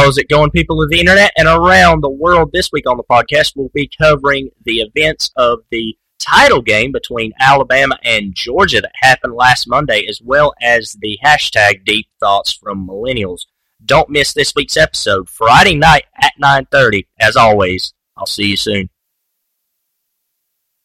how's it going, people of the internet and around the world? This week on the podcast, we'll be covering the events of the title game between Alabama and Georgia that happened last Monday, as well as the hashtag deep thoughts from millennials. Don't miss this week's episode, Friday night at 9.30. As always, I'll see you soon.